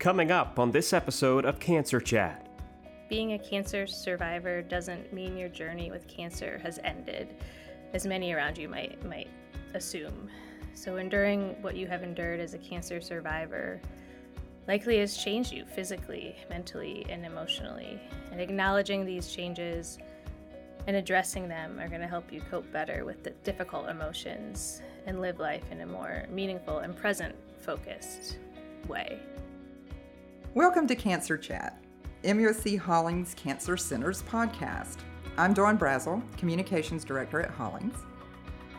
Coming up on this episode of Cancer Chat. Being a cancer survivor doesn't mean your journey with cancer has ended, as many around you might might assume. So enduring what you have endured as a cancer survivor likely has changed you physically, mentally, and emotionally. And acknowledging these changes and addressing them are going to help you cope better with the difficult emotions and live life in a more meaningful and present focused way. Welcome to Cancer Chat, MUSC Hollings Cancer Center's podcast. I'm Dawn Brazell, Communications Director at Hollings.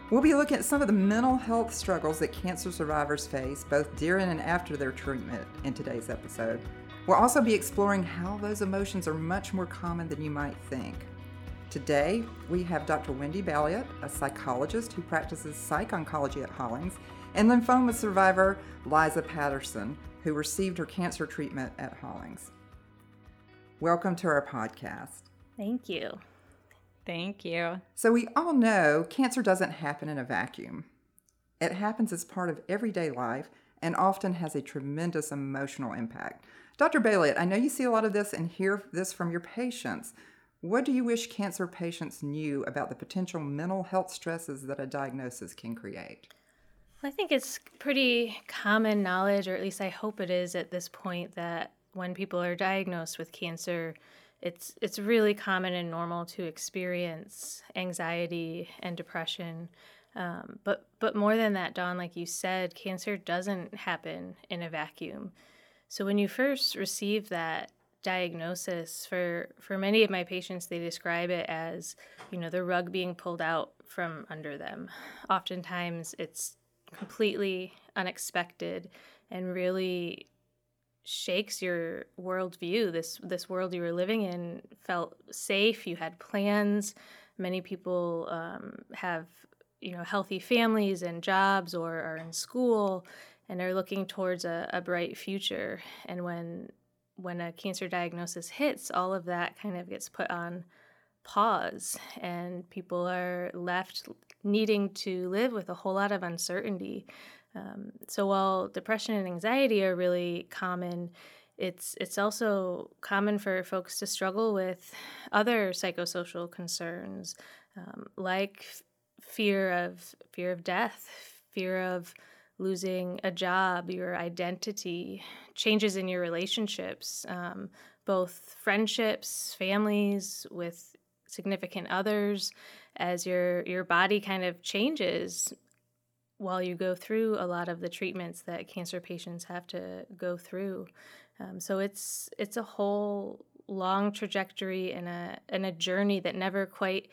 We'll be looking at some of the mental health struggles that cancer survivors face both during and after their treatment in today's episode. We'll also be exploring how those emotions are much more common than you might think. Today, we have Dr. Wendy Balliet, a psychologist who practices psych oncology at Hollings, and lymphoma survivor Liza Patterson, who received her cancer treatment at Hollings. Welcome to our podcast. Thank you. Thank you. So, we all know cancer doesn't happen in a vacuum. It happens as part of everyday life and often has a tremendous emotional impact. Dr. Bailey, I know you see a lot of this and hear this from your patients. What do you wish cancer patients knew about the potential mental health stresses that a diagnosis can create? I think it's pretty common knowledge, or at least I hope it is at this point, that when people are diagnosed with cancer, it's it's really common and normal to experience anxiety and depression. Um, but but more than that, Dawn, like you said, cancer doesn't happen in a vacuum. So when you first receive that diagnosis for for many of my patients they describe it as you know the rug being pulled out from under them oftentimes it's completely unexpected and really shakes your worldview. This this world you were living in felt safe. You had plans. Many people um, have you know healthy families and jobs or are in school and are looking towards a, a bright future. And when when a cancer diagnosis hits, all of that kind of gets put on pause, and people are left needing to live with a whole lot of uncertainty. Um, so while depression and anxiety are really common, it's it's also common for folks to struggle with other psychosocial concerns um, like fear of fear of death, fear of losing a job, your identity, changes in your relationships, um, both friendships, families, with significant others, as your your body kind of changes while you go through a lot of the treatments that cancer patients have to go through. Um, so it's it's a whole long trajectory and a and a journey that never quite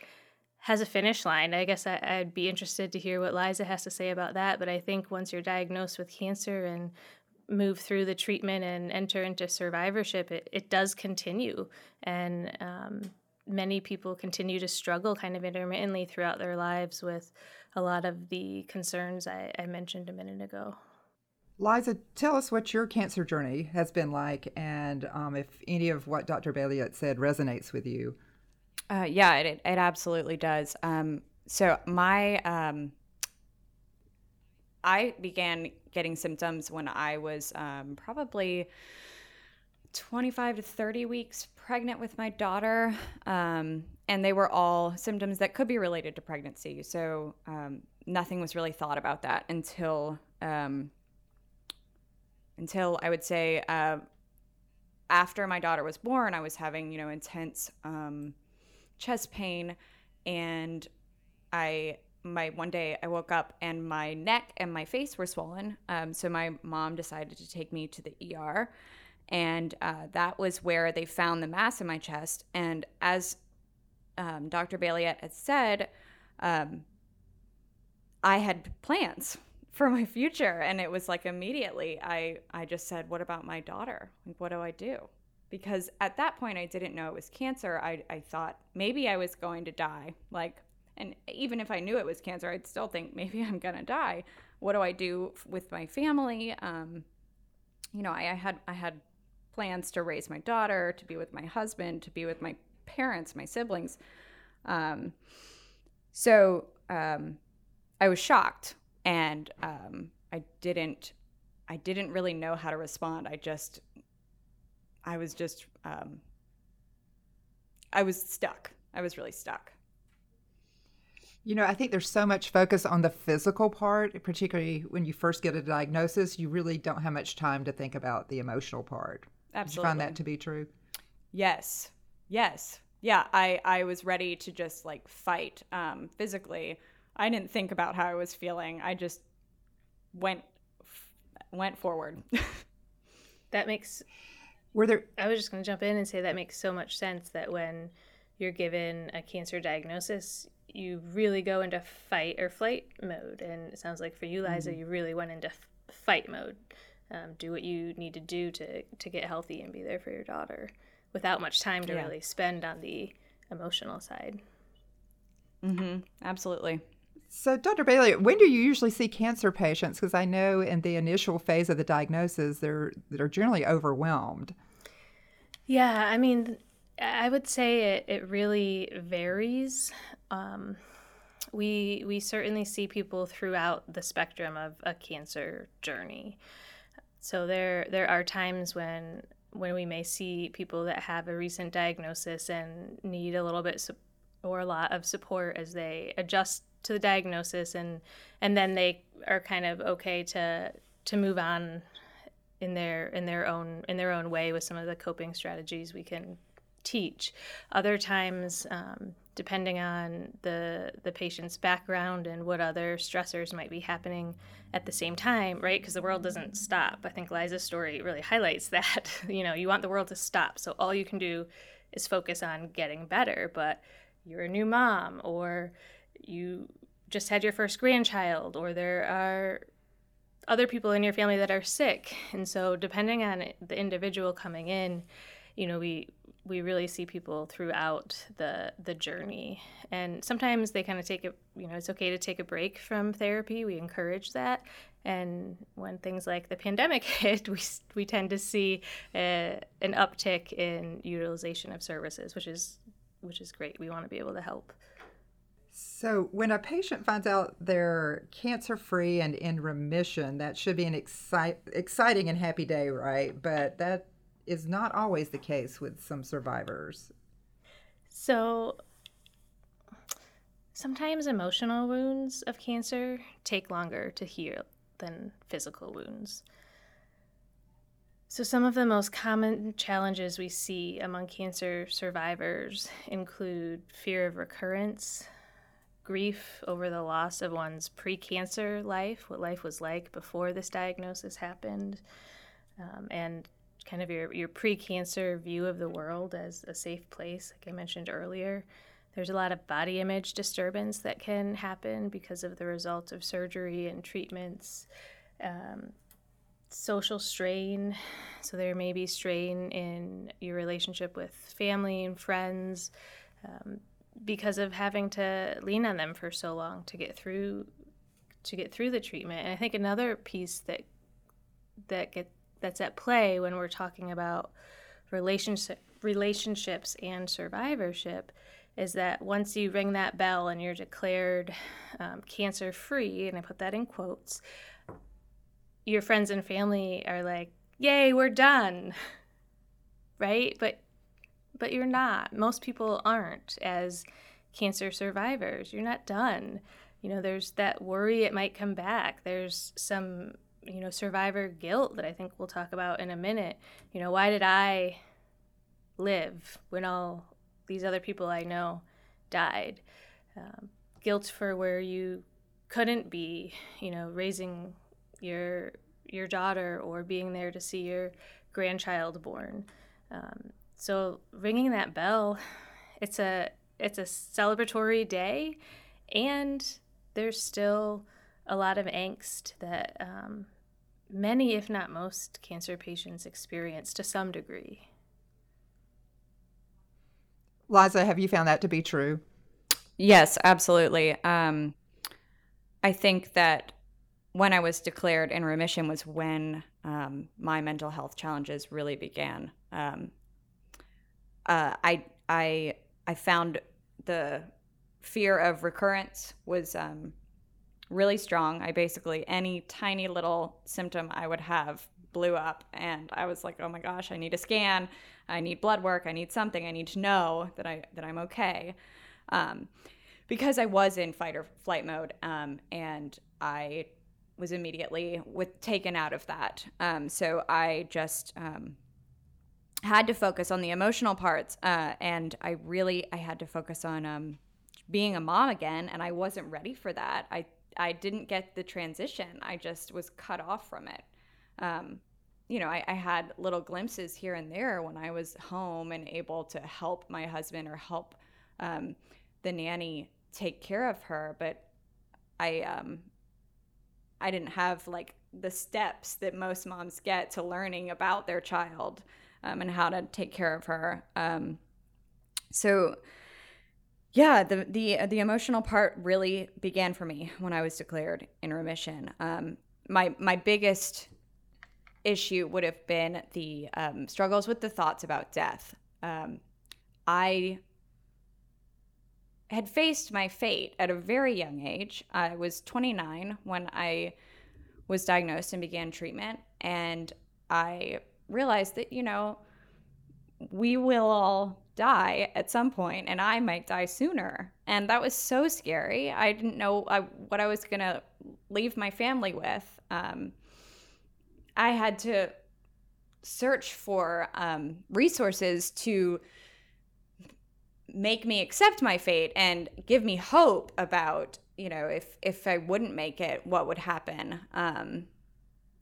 has a finish line. I guess I, would be interested to hear what Liza has to say about that. But I think once you're diagnosed with cancer and move through the treatment and enter into survivorship, it, it does continue. And um, many people continue to struggle kind of intermittently throughout their lives with a lot of the concerns I, I mentioned a minute ago. Liza, tell us what your cancer journey has been like and um, if any of what Dr. Balliet said resonates with you. Uh, yeah, it, it absolutely does. Um, so my um, I began getting symptoms when I was um, probably 25 to 30 weeks pregnant with my daughter. Um, and they were all symptoms that could be related to pregnancy. So um, nothing was really thought about that until um, until I would say uh, after my daughter was born, I was having you know intense um, chest pain and I my one day I woke up and my neck and my face were swollen. Um, so my mom decided to take me to the ER, and uh, that was where they found the mass in my chest. And as um, Dr. Balliet had said, um, I had plans for my future, and it was like immediately I I just said, "What about my daughter? Like, what do I do?" because at that point I didn't know it was cancer. I, I thought maybe I was going to die. Like, and even if I knew it was cancer, I'd still think maybe I'm gonna die. What do I do with my family? Um, you know, I, I had I had plans to raise my daughter, to be with my husband, to be with my parents, my siblings. Um, so um, I was shocked, and um, I didn't I didn't really know how to respond. I just I was just, um, I was stuck. I was really stuck. You know, I think there's so much focus on the physical part, particularly when you first get a diagnosis. You really don't have much time to think about the emotional part. Absolutely. Did you find that to be true? Yes. Yes. Yeah. I, I was ready to just like fight um, physically. I didn't think about how I was feeling. I just went went forward. that makes were there I was just going to jump in and say that makes so much sense that when you're given a cancer diagnosis, you really go into fight or flight mode. And it sounds like for you, Liza, mm-hmm. you really went into f- fight mode. Um, do what you need to do to, to get healthy and be there for your daughter without much time to yeah. really spend on the emotional side. Mm-hmm. Absolutely. So, Dr. Bailey, when do you usually see cancer patients? Because I know in the initial phase of the diagnosis, they're they're generally overwhelmed. Yeah, I mean, I would say it, it really varies. Um, we we certainly see people throughout the spectrum of a cancer journey. So there there are times when when we may see people that have a recent diagnosis and need a little bit or a lot of support as they adjust to the diagnosis and and then they are kind of okay to to move on in their in their own in their own way with some of the coping strategies we can teach. Other times, um, depending on the the patient's background and what other stressors might be happening at the same time, right? Because the world doesn't stop. I think Liza's story really highlights that. you know, you want the world to stop, so all you can do is focus on getting better. But you're a new mom, or you just had your first grandchild, or there are other people in your family that are sick, and so depending on the individual coming in, you know, we we really see people throughout the the journey. And sometimes they kind of take it you know it's okay to take a break from therapy. We encourage that. And when things like the pandemic hit we we tend to see a, an uptick in utilization of services which is which is great. We want to be able to help. So, when a patient finds out they're cancer free and in remission, that should be an excite, exciting and happy day, right? But that is not always the case with some survivors. So sometimes emotional wounds of cancer take longer to heal than physical wounds. So, some of the most common challenges we see among cancer survivors include fear of recurrence, grief over the loss of one's pre cancer life, what life was like before this diagnosis happened, um, and kind of your, your pre-cancer view of the world as a safe place like i mentioned earlier. There's a lot of body image disturbance that can happen because of the result of surgery and treatments um, social strain. So there may be strain in your relationship with family and friends um, because of having to lean on them for so long to get through to get through the treatment. And i think another piece that that get that's at play when we're talking about relationship relationships and survivorship is that once you ring that bell and you're declared um, cancer free, and I put that in quotes, your friends and family are like, "Yay, we're done," right? But but you're not. Most people aren't as cancer survivors. You're not done. You know, there's that worry it might come back. There's some you know survivor guilt that I think we'll talk about in a minute. You know, why did I live when all these other people I know died? Um, guilt for where you couldn't be, you know, raising your your daughter or being there to see your grandchild born. Um, so ringing that bell, it's a it's a celebratory day, and there's still a lot of angst that um, many, if not most, cancer patients experience to some degree. Liza, have you found that to be true? Yes, absolutely. Um, I think that when I was declared in remission was when um, my mental health challenges really began. Um, uh, I I I found the fear of recurrence was um, really strong. I basically any tiny little symptom I would have blew up and I was like, "Oh my gosh, I need a scan. I need blood work. I need something. I need to know that I that I'm okay." Um, because I was in fight or flight mode, um, and I was immediately with taken out of that. Um, so I just um, had to focus on the emotional parts, uh, and I really I had to focus on um, being a mom again, and I wasn't ready for that. I I didn't get the transition. I just was cut off from it. Um, you know, I, I, had little glimpses here and there when I was home and able to help my husband or help um, the nanny take care of her, but I um, I didn't have like the steps that most moms get to learning about their child um, and how to take care of her. Um, so yeah, the the the emotional part really began for me when I was declared in remission. Um, my my biggest issue would have been the um, struggles with the thoughts about death. Um, I had faced my fate at a very young age. I was 29 when I was diagnosed and began treatment, and I realized that you know we will all die at some point and I might die sooner. And that was so scary. I didn't know I, what I was going to leave my family with. Um, I had to search for um, resources to make me accept my fate and give me hope about you know if if I wouldn't make it what would happen um,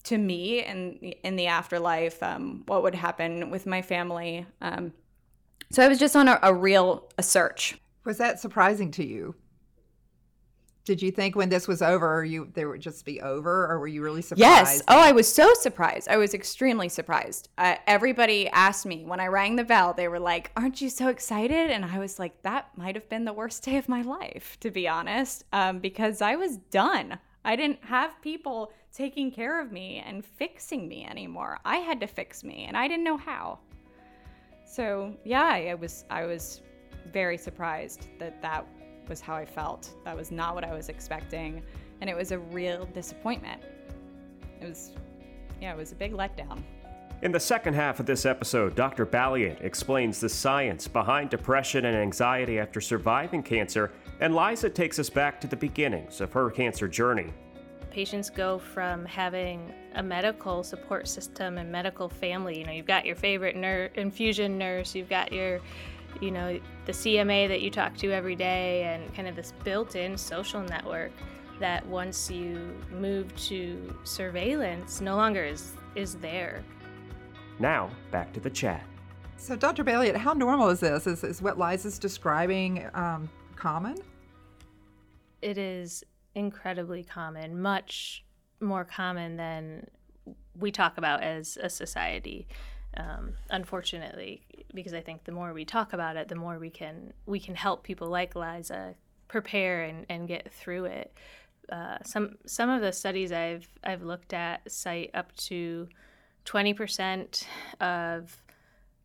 to me in in the afterlife um, what would happen with my family um, so I was just on a, a real a search. Was that surprising to you? Did you think when this was over, you there would just be over, or were you really surprised? Yes. Oh, I was so surprised. I was extremely surprised. Uh, everybody asked me when I rang the bell. They were like, "Aren't you so excited?" And I was like, "That might have been the worst day of my life, to be honest, um, because I was done. I didn't have people taking care of me and fixing me anymore. I had to fix me, and I didn't know how." So yeah, I was I was very surprised that that was how I felt. That was not what I was expecting, and it was a real disappointment. It was, yeah, it was a big letdown. In the second half of this episode, Dr. Balliet explains the science behind depression and anxiety after surviving cancer, and Liza takes us back to the beginnings of her cancer journey patients go from having a medical support system and medical family. You know, you've got your favorite ner- infusion nurse, you've got your, you know, the CMA that you talk to every day, and kind of this built in social network that once you move to surveillance no longer is, is there. Now, back to the chat. So, Dr. Balliet, how normal is this? Is, is what Liza's describing um, common? It is incredibly common, much more common than we talk about as a society. Um, unfortunately, because I think the more we talk about it, the more we can we can help people like Liza prepare and, and get through it. Uh, some some of the studies I've I've looked at cite up to twenty percent of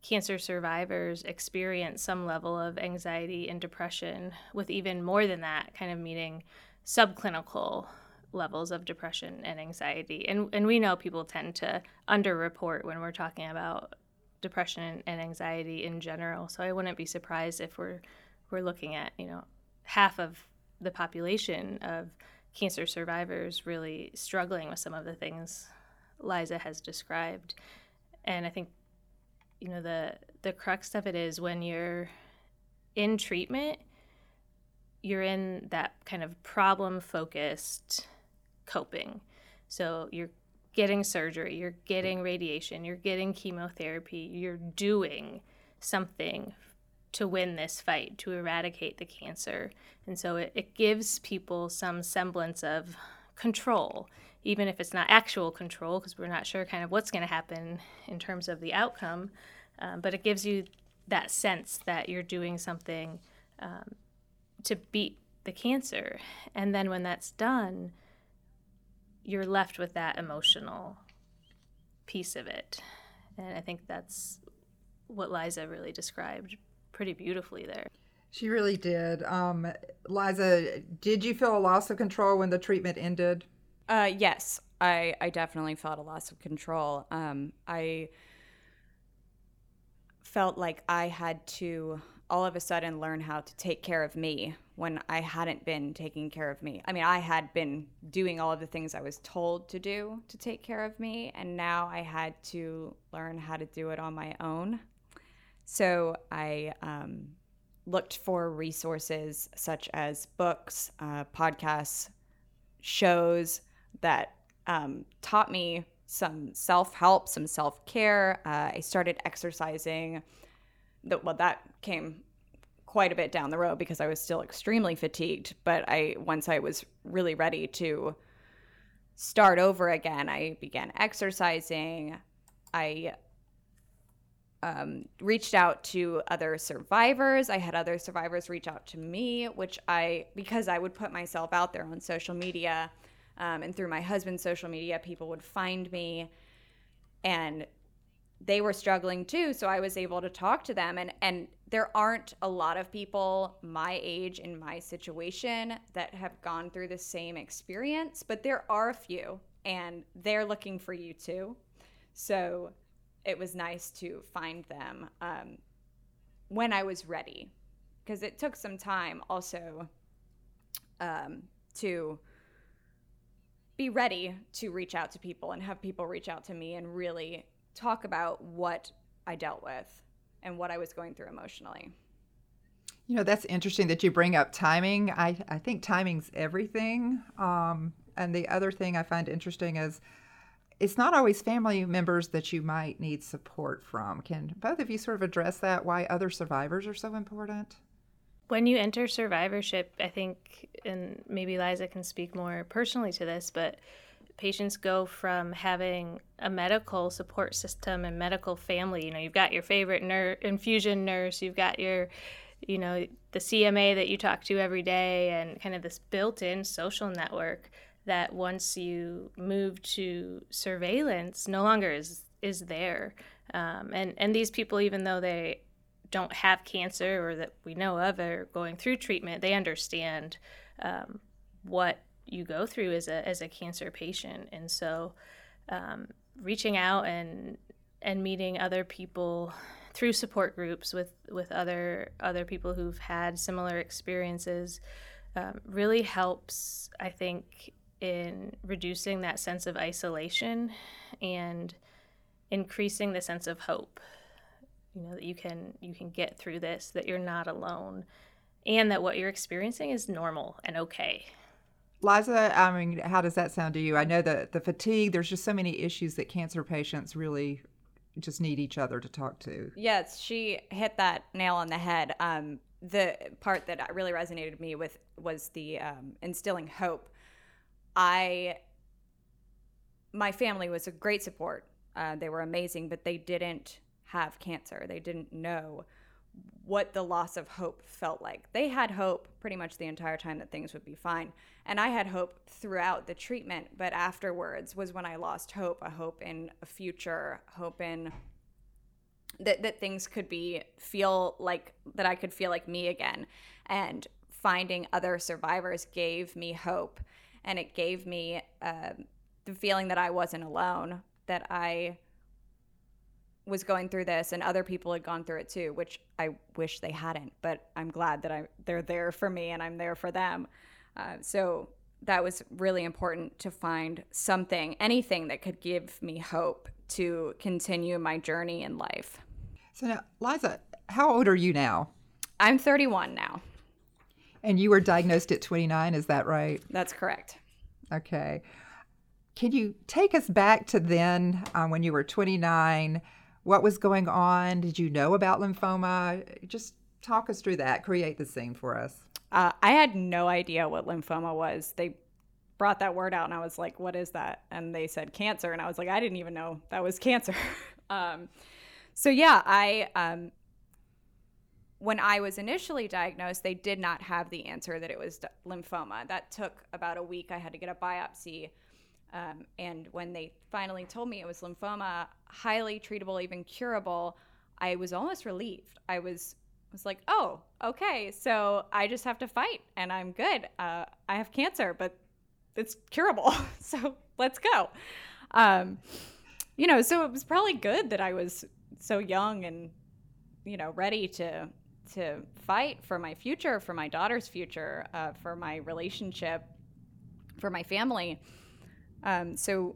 cancer survivors experience some level of anxiety and depression, with even more than that, kind of meaning subclinical levels of depression and anxiety. And, and we know people tend to underreport when we're talking about depression and anxiety in general. So I wouldn't be surprised if we're we're looking at, you know, half of the population of cancer survivors really struggling with some of the things Liza has described. And I think you know the the crux of it is when you're in treatment, you're in that kind of problem focused coping. So you're getting surgery, you're getting radiation, you're getting chemotherapy, you're doing something to win this fight, to eradicate the cancer. And so it, it gives people some semblance of control, even if it's not actual control, because we're not sure kind of what's going to happen in terms of the outcome. Um, but it gives you that sense that you're doing something um, to beat the cancer. And then when that's done, you're left with that emotional piece of it. And I think that's what Liza really described pretty beautifully there. She really did. Um, Liza, did you feel a loss of control when the treatment ended? Uh, yes. I, I definitely felt a loss of control. Um, I felt like I had to all of a sudden learn how to take care of me when I hadn't been taking care of me. I mean, I had been doing all of the things I was told to do to take care of me, and now I had to learn how to do it on my own. So I um, looked for resources such as books, uh, podcasts, shows that um, taught me some self help, some self care. Uh, I started exercising. Well, that came quite a bit down the road because I was still extremely fatigued. But I once I was really ready to start over again, I began exercising. I um, reached out to other survivors. I had other survivors reach out to me, which I, because I would put myself out there on social media um, and through my husband's social media, people would find me and they were struggling too. So I was able to talk to them. And, and there aren't a lot of people my age in my situation that have gone through the same experience, but there are a few and they're looking for you too. So it was nice to find them um, when I was ready because it took some time also um, to be ready to reach out to people and have people reach out to me and really talk about what I dealt with and what I was going through emotionally. You know, that's interesting that you bring up timing. I, I think timing's everything. Um, and the other thing I find interesting is it's not always family members that you might need support from. Can both of you sort of address that? Why other survivors are so important? When you enter survivorship, I think, and maybe Liza can speak more personally to this, but patients go from having a medical support system and medical family. You know, you've got your favorite ner- infusion nurse, you've got your, you know, the CMA that you talk to every day, and kind of this built in social network that once you move to surveillance no longer is is there um, and and these people even though they don't have cancer or that we know of are going through treatment they understand um, what you go through as a as a cancer patient. And so um, reaching out and and meeting other people through support groups with with other other people who've had similar experiences um, really helps I think in reducing that sense of isolation and increasing the sense of hope you know that you can you can get through this that you're not alone and that what you're experiencing is normal and okay liza i mean how does that sound to you i know that the fatigue there's just so many issues that cancer patients really just need each other to talk to yes she hit that nail on the head um, the part that really resonated me with was the um, instilling hope I, my family was a great support. Uh, they were amazing, but they didn't have cancer. They didn't know what the loss of hope felt like. They had hope pretty much the entire time that things would be fine. And I had hope throughout the treatment, but afterwards was when I lost hope a hope in a future, hope in that, that things could be feel like that I could feel like me again. And finding other survivors gave me hope and it gave me uh, the feeling that I wasn't alone, that I was going through this and other people had gone through it too, which I wish they hadn't, but I'm glad that I they're there for me and I'm there for them. Uh, so that was really important to find something, anything that could give me hope to continue my journey in life. So now, Liza, how old are you now? I'm 31 now. And you were diagnosed at 29, is that right? That's correct. Okay. Can you take us back to then uh, when you were 29? What was going on? Did you know about lymphoma? Just talk us through that. Create the scene for us. Uh, I had no idea what lymphoma was. They brought that word out, and I was like, "What is that?" And they said cancer, and I was like, "I didn't even know that was cancer." um, so yeah, I um, when I was initially diagnosed, they did not have the answer that it was lymphoma. That took about a week. I had to get a biopsy. Um, and when they finally told me it was lymphoma, highly treatable, even curable, I was almost relieved. I was was like, oh, okay, so I just have to fight and I'm good. Uh, I have cancer, but it's curable. So let's go. Um, you know, so it was probably good that I was so young and, you know, ready to to fight for my future, for my daughter's future, uh, for my relationship, for my family. Um, so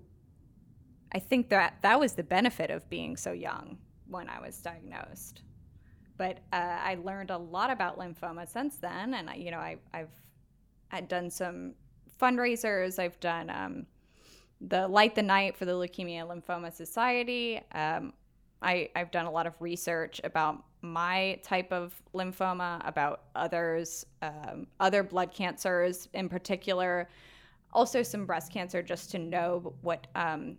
I think that that was the benefit of being so young when I was diagnosed. But uh, I learned a lot about lymphoma since then, and you know, I, I've had done some fundraisers. I've done um, the Light the Night for the Leukemia Lymphoma Society. Um, I, I've done a lot of research about my type of lymphoma, about others, um, other blood cancers in particular, also some breast cancer, just to know what um,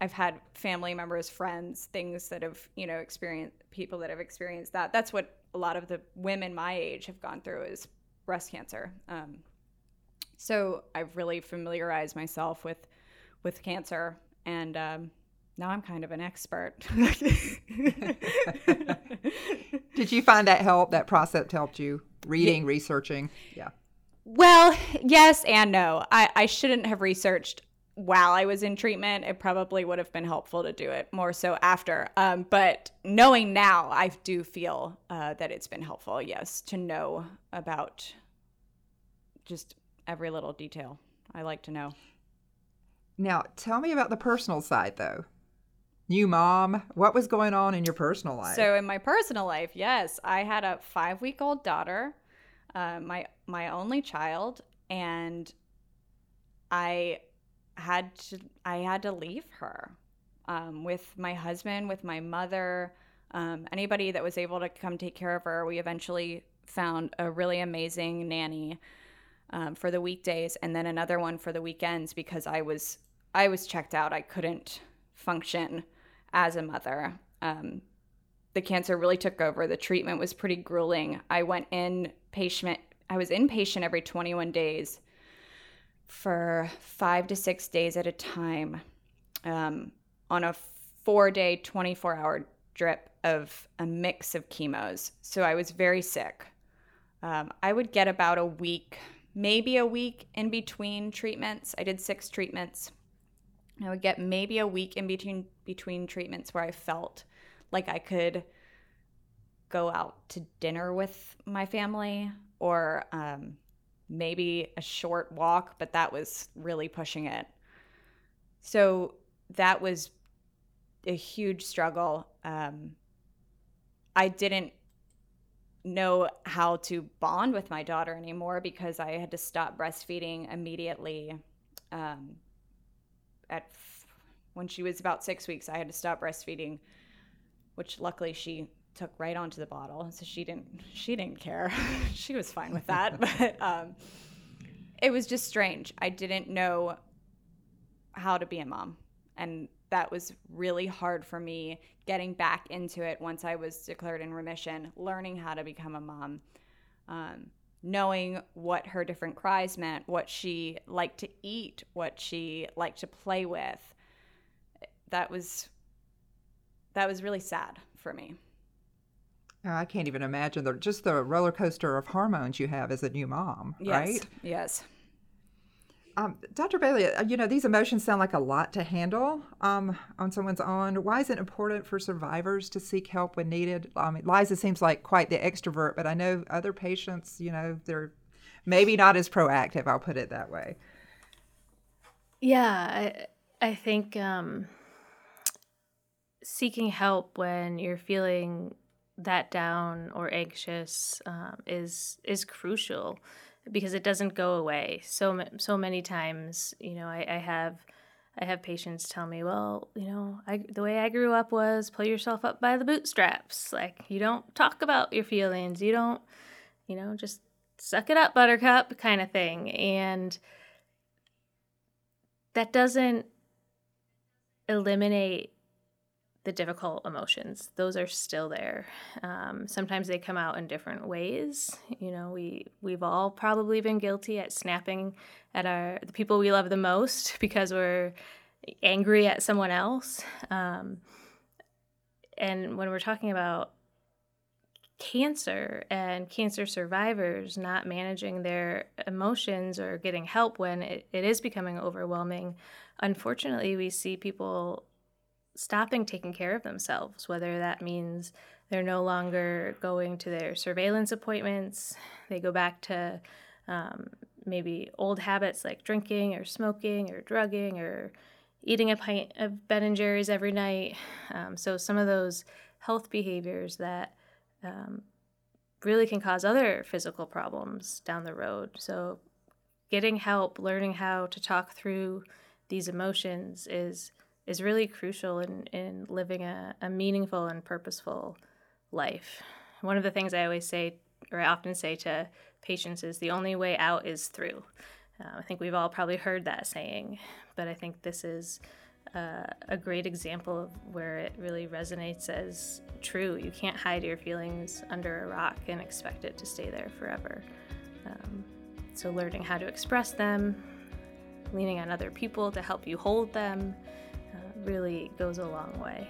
I've had family members, friends, things that have, you know, experienced people that have experienced that. That's what a lot of the women my age have gone through is breast cancer. Um, so I've really familiarized myself with with cancer, and um, now I'm kind of an expert. Did you find that help? That process helped you reading, yeah. researching? Yeah. Well, yes and no. I, I shouldn't have researched while I was in treatment, it probably would have been helpful to do it more so after. Um, but knowing now, I do feel uh, that it's been helpful, yes, to know about just every little detail. I like to know. Now, tell me about the personal side, though. New mom, what was going on in your personal life? So, in my personal life, yes, I had a five week old daughter, uh, my my only child, and I had to I had to leave her um, with my husband, with my mother, um, anybody that was able to come take care of her. We eventually found a really amazing nanny um, for the weekdays, and then another one for the weekends because I was I was checked out. I couldn't function as a mother. Um, the cancer really took over. The treatment was pretty grueling. I went in patient. I was inpatient every 21 days for five to six days at a time um, on a four day, 24 hour drip of a mix of chemos. So I was very sick. Um, I would get about a week, maybe a week in between treatments. I did six treatments. I would get maybe a week in between between treatments where I felt like I could go out to dinner with my family or um, maybe a short walk, but that was really pushing it. So that was a huge struggle. Um, I didn't know how to bond with my daughter anymore because I had to stop breastfeeding immediately. Um, at f- when she was about six weeks, I had to stop breastfeeding, which luckily she took right onto the bottle. So she didn't she didn't care. she was fine with that. but um, it was just strange. I didn't know how to be a mom. And that was really hard for me getting back into it once I was declared in remission, learning how to become a mom. Um, knowing what her different cries meant, what she liked to eat, what she liked to play with. That was that was really sad for me. I can't even imagine the just the roller coaster of hormones you have as a new mom, yes. right? Yes. Um, Dr. Bailey, uh, you know these emotions sound like a lot to handle um, on someone's own. Why is it important for survivors to seek help when needed? I mean, Liza seems like quite the extrovert, but I know other patients, you know, they're maybe not as proactive. I'll put it that way. Yeah, I, I think um, seeking help when you're feeling that down or anxious um, is is crucial because it doesn't go away. So so many times, you know, I, I have I have patients tell me, well, you know, I, the way I grew up was pull yourself up by the bootstraps. Like you don't talk about your feelings. You don't, you know, just suck it up, buttercup kind of thing. And that doesn't eliminate the difficult emotions those are still there. Um, sometimes they come out in different ways. You know we we've all probably been guilty at snapping at our the people we love the most because we're angry at someone else. Um, and when we're talking about cancer and cancer survivors not managing their emotions or getting help when it, it is becoming overwhelming, unfortunately, we see people stopping taking care of themselves, whether that means they're no longer going to their surveillance appointments, they go back to um, maybe old habits like drinking or smoking or drugging or eating a pint of Ben and Jerry's every night. Um, so some of those health behaviors that um, really can cause other physical problems down the road. So getting help, learning how to talk through these emotions is is really crucial in, in living a, a meaningful and purposeful life. One of the things I always say, or I often say to patients, is the only way out is through. Uh, I think we've all probably heard that saying, but I think this is uh, a great example of where it really resonates as true. You can't hide your feelings under a rock and expect it to stay there forever. Um, so, learning how to express them, leaning on other people to help you hold them, really goes a long way.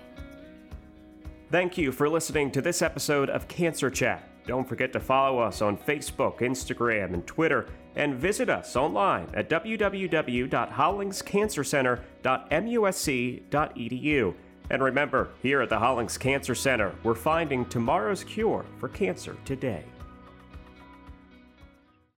Thank you for listening to this episode of Cancer Chat. Don't forget to follow us on Facebook, Instagram, and Twitter, and visit us online at www.hollingscancercenter.musc.edu. And remember, here at the Hollings Cancer Center, we're finding tomorrow's cure for cancer today.